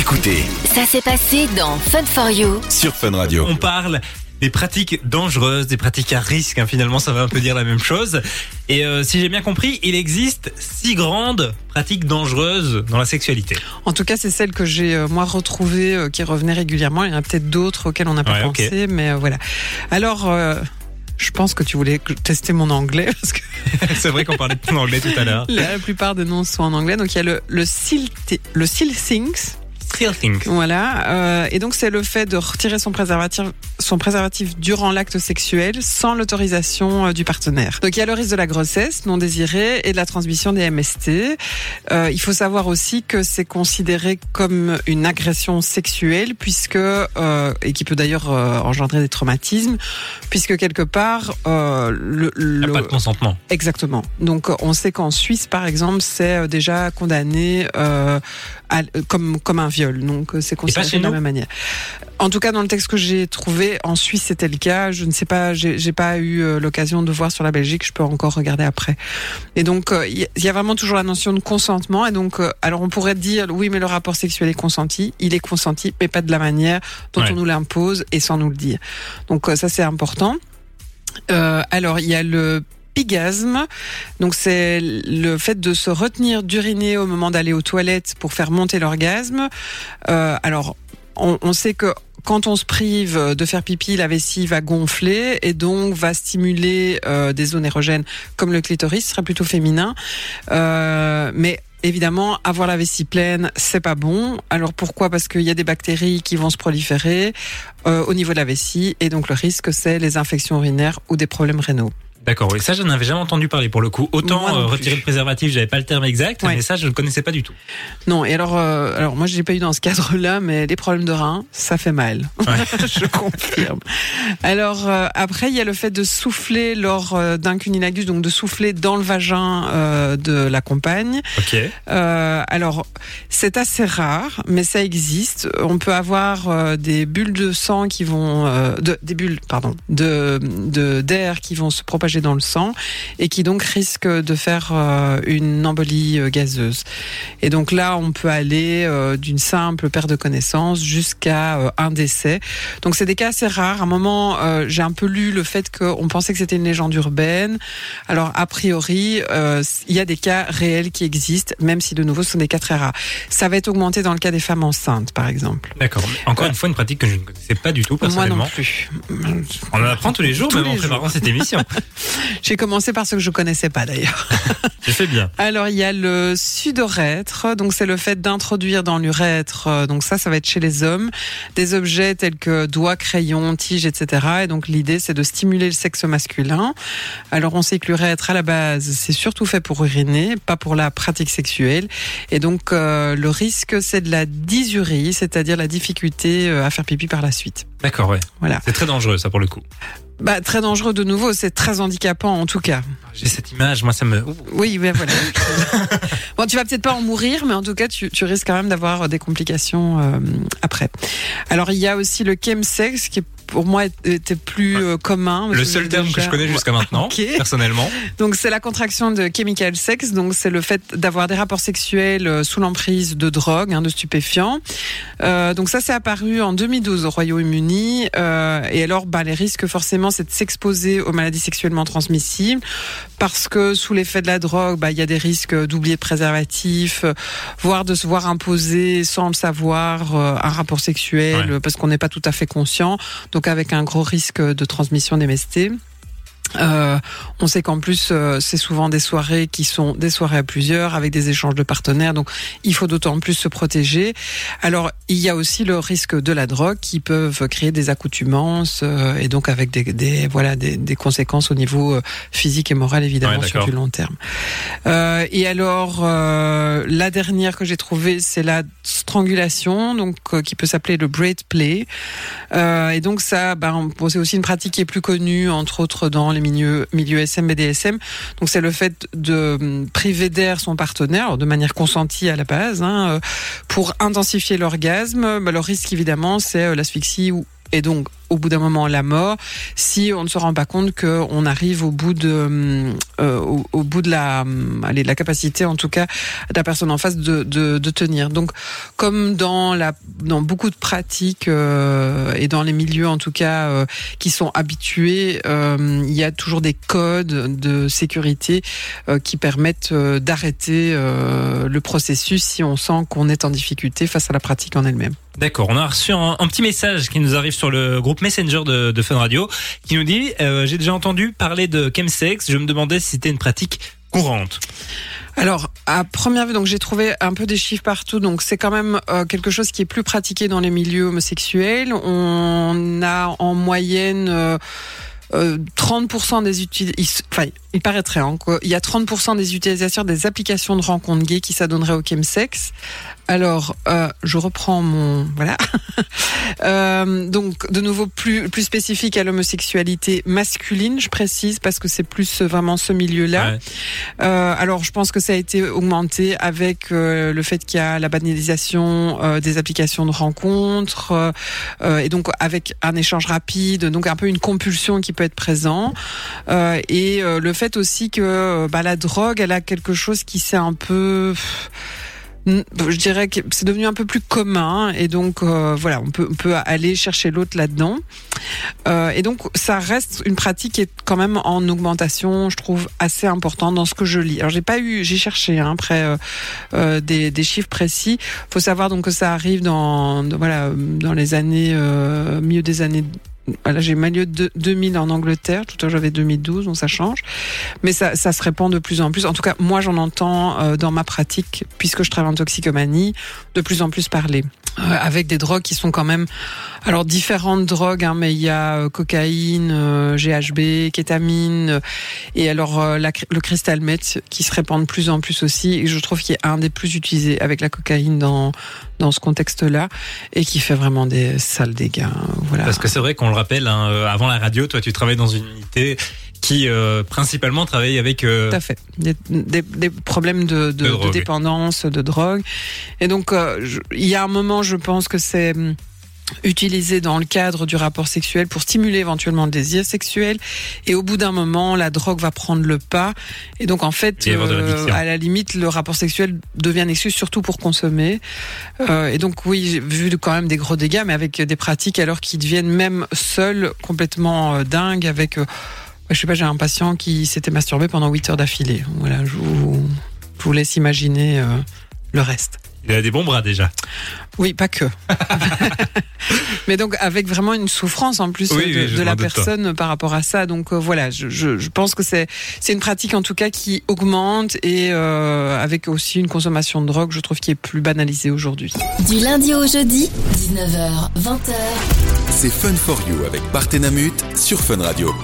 Écoutez Ça s'est passé dans Fun for You. sur Fun Radio. On parle des pratiques dangereuses, des pratiques à risque. hein. Finalement, ça veut un peu dire la même chose. Et euh, si j'ai bien compris, il existe six grandes pratiques dangereuses dans la sexualité. En tout cas, c'est celle que j'ai euh, moi retrouvée, euh, qui revenait régulièrement. Il y en a peut-être d'autres auxquelles on n'a pas Ouais, pensé, mais euh, voilà. Alors, euh, je pense que tu voulais tester mon anglais parce que C'est vrai qu'on parlait de ton anglais tout à l'heure. la plupart des noms sont en anglais. Donc il y a le le seal le seal things, Voilà. Euh, et donc c'est le fait de retirer son préservatif son préservatif durant l'acte sexuel sans l'autorisation euh, du partenaire. Donc il y a le risque de la grossesse non désirée et de la transmission des MST. Euh, il faut savoir aussi que c'est considéré comme une agression sexuelle puisque euh, et qui peut d'ailleurs euh, engendrer des traumatismes puisque quelque part euh, le, Il n'y a le- pas de consentement. Exactement. Donc on sait qu'en Suisse, par exemple, c'est déjà condamné comme comme un viol. Donc euh, c'est considéré de la même manière. En tout cas, dans le texte que j'ai trouvé, en Suisse c'était le cas. Je ne sais pas, j'ai pas eu euh, l'occasion de voir sur la Belgique. Je peux encore regarder après. Et donc euh, il y, a- vraiment toujours la notion de consentement. Et donc euh, alors on pourrait dire oui, mais le rapport sexuel est consenti. Il est consenti, mais pas de la manière dont Ouais. on nous l'impose et sans nous le dire. Donc euh, ça c'est important. Euh, alors il y a le pigasme. Donc c'est le fait de se retenir d'uriner au moment d'aller aux toilettes pour faire monter l'orgasme. Euh, alors on, on sait que quand on se prive de faire pipi, la vessie va gonfler et donc va stimuler euh, des zones érogènes comme le clitoris, ce serait plutôt féminin. Euh, mais Évidemment, avoir la vessie pleine, c'est pas bon. Alors pourquoi? Parce qu'il y a des bactéries qui vont se proliférer euh, au niveau de la vessie et donc le risque c'est les infections urinaires ou des problèmes rénaux. D'accord, oui. Ça, je n'avais jamais entendu parler pour le coup. Autant euh, retirer le préservatif, j'avais pas le terme exact, Ouais. mais ça, je ne connaissais pas du tout. Non, et alors, euh, alors moi, je l'ai pas eu dans ce cadre-là, mais les problèmes de rein, ça fait mal. je confirme. Alors euh, après, il y a le fait de souffler lors d'un cunilingus, donc de souffler dans le vagin de la compagne. Ok. Alors, c'est assez rare, mais ça existe. On peut avoir des bulles de sang qui vont, de, des bulles, pardon, de de- d'air qui vont se propager dans le sang et qui donc risquent de faire euh, une embolie euh, gazeuse. Et donc là, on peut aller euh, d'une simple perte de connaissance jusqu'à un décès. Donc c'est des cas assez rares. À un moment, j'ai un peu lu le fait qu'on pensait que c'était une légende urbaine. Alors a priori, il y a des cas réels qui existent, même si de nouveau ce sont des cas très rares. Ça va être augmenté dans le cas des femmes enceintes, par exemple. D'accord. Encore une fois, une pratique que je ne connaissais pas du tout, Moi personnellement. non plus. On en apprend tous les jours, Tous même en les préparant jours. cette émission. J'ai commencé par ce que je connaissais pas d'ailleurs. Je fais bien. Alors il y a le sudorètre, donc c'est le fait d'introduire dans l'urètre, euh, donc ça ça va être chez les hommes, des objets tels que doigts, crayons, tiges, etc. Et donc l'idée c'est de stimuler le sexe masculin. Alors on sait que l'urètre à la base c'est surtout fait pour uriner, pas pour la pratique sexuelle. Et donc euh, le risque c'est de la dysurie, c'est-à-dire la difficulté euh, à faire pipi par la suite. D'accord, ouais. Voilà. C'est très dangereux, ça, pour le coup. Bah très dangereux de nouveau, c'est très handicapant en tout cas. J'ai cette image, moi, ça me. Oui, ben voilà. bon, tu vas peut-être pas en mourir, mais en tout cas, tu, tu risques quand même d'avoir des complications euh, après. Alors, il y a aussi le chemsex qui pour moi était plus euh, commun. Le seul terme que je connais jusqu'à maintenant, personnellement. Donc c'est la contraction de chemical sex, donc c'est le fait d'avoir des rapports sexuels euh, sous l'emprise de drogue, hein, de stupéfiants. Euh, donc ça c'est apparu en 2012 au Royaume-Uni. Euh, et alors bah, les risques forcément c'est de s'exposer aux maladies sexuellement transmissibles parce que sous l'effet de la drogue, bah, il y a des risques d'oublier de préservatif, voire de se voir imposer sans le savoir un rapport sexuel Ouais. parce qu'on n'est pas tout à fait conscient. Donc avec un gros risque de transmission d'MST. Euh, on sait qu'en plus, euh, c'est souvent des soirées qui sont des soirées à plusieurs avec des échanges de partenaires, donc il faut d'autant plus se protéger. Alors, il y a aussi le risque de la drogue qui peuvent créer des accoutumances euh, et donc avec des, des voilà des, des conséquences au niveau euh, physique et moral évidemment Ouais, sur du long terme. Euh, et alors, euh, la dernière que j'ai trouvée, c'est la strangulation, donc euh, qui peut s'appeler le braid play. Euh, et donc ça, ben, c'est aussi une pratique qui est plus connue, entre autres dans les milieux, milieux SM, BDSM. Donc c'est le fait de hum, priver d'air son partenaire, de manière consentie à la base, hein, euh, pour intensifier l'orgasme. Ben, le risque évidemment, c'est euh, l'asphyxie ou et donc au bout d'un moment la mort si on ne se rend pas compte qu'on arrive au bout de euh, au, bout de la allez, de la capacité en tout cas de la personne en face de, tenir. Donc comme dans la dans beaucoup de pratiques euh, et dans les milieux en tout cas euh, qui sont habitués il y a toujours des codes de sécurité qui permettent d'arrêter le processus si on sent qu'on est en difficulté face à la pratique en elle-même. D'accord, on a reçu un, petit message qui nous arrive sur le groupe Messenger de, Fun Radio qui nous dit euh, J'ai déjà entendu parler de chemsex, je me demandais si c'était une pratique courante. Alors, à première vue, donc j'ai trouvé un peu des chiffres partout. Donc, c'est quand même euh, quelque chose qui est plus pratiqué dans les milieux homosexuels. On a en moyenne euh, euh, 30% des utilisateurs, enfin, il paraîtrait, hein, il y a 30% des utilisateurs des applications de rencontres gays qui s'adonneraient au chemsex. Alors, euh, je reprends mon voilà. euh, donc, de nouveau plus plus spécifique à l'homosexualité masculine, je précise parce que c'est plus vraiment ce milieu-là. Ouais. Euh, alors, je pense que ça a été augmenté avec euh, le fait qu'il y a la banalisation euh, des applications de rencontres euh, et donc avec un échange rapide, donc un peu une compulsion qui peut être présent. Et le fait aussi que bah, la drogue, elle a quelque chose qui s'est un peu je dirais que c'est devenu un peu plus commun. Et donc euh, voilà on peut on peut aller chercher l'autre là-dedans. Euh, et donc ça reste une pratique qui est quand même en augmentation je trouve assez importante dans ce que je lis. Alors j'ai pas eu j'ai cherché hein, après euh, euh, des, chiffres précis. Faut savoir donc que ça arrive dans, dans voilà dans les années euh, milieu des années Là, j'ai milieu de 2000 en Angleterre. Tout à l'heure, j'avais 2012, donc ça change. Mais ça, ça, se répand de plus en plus. En tout cas, moi, j'en entends euh, dans ma pratique, puisque je travaille en toxicomanie, de plus en plus parler. Euh, avec des drogues qui sont quand même, alors différentes drogues, hein, mais il y a euh, cocaïne, euh, GHB, kétamine, et alors la, le cristal meth qui se répand de plus en plus aussi. Et je trouve qu'il est un des plus utilisés avec la cocaïne dans dans ce contexte-là et qui fait vraiment des sales dégâts. Voilà. Parce que c'est vrai qu'on le rappelle, hein, avant la radio, toi tu travailles dans une unité qui euh, principalement travaille avec euh... tout à fait. Des, des, des problèmes de, de, de, de, dépendance de drogue. Et donc euh, je, il y a un moment je pense que c'est utilisé dans le cadre du rapport sexuel pour stimuler éventuellement le désir sexuel. Et au bout d'un moment la drogue va prendre le pas. Et donc en fait euh, à la limite le rapport sexuel devient une excuse surtout pour consommer. Euh, et donc oui j'ai vu quand même des gros dégâts mais avec des pratiques alors qui deviennent même seules complètement euh, dingues avec je sais pas, j'ai un patient qui s'était masturbé pendant 8 heures d'affilée. Voilà, je vous, je vous laisse imaginer euh, le reste. Il a des bons bras déjà. Oui, pas que. Mais donc avec vraiment une souffrance en plus oui, de, oui, de la personne de par rapport à ça. Donc euh, voilà, je, je, je, pense que c'est c'est une pratique en tout cas qui augmente et euh, avec aussi une consommation de drogue, je trouve qui est plus banalisée aujourd'hui. Du lundi au jeudi, 19h, 20h. C'est Fun for You avec Partenamut sur Fun Radio.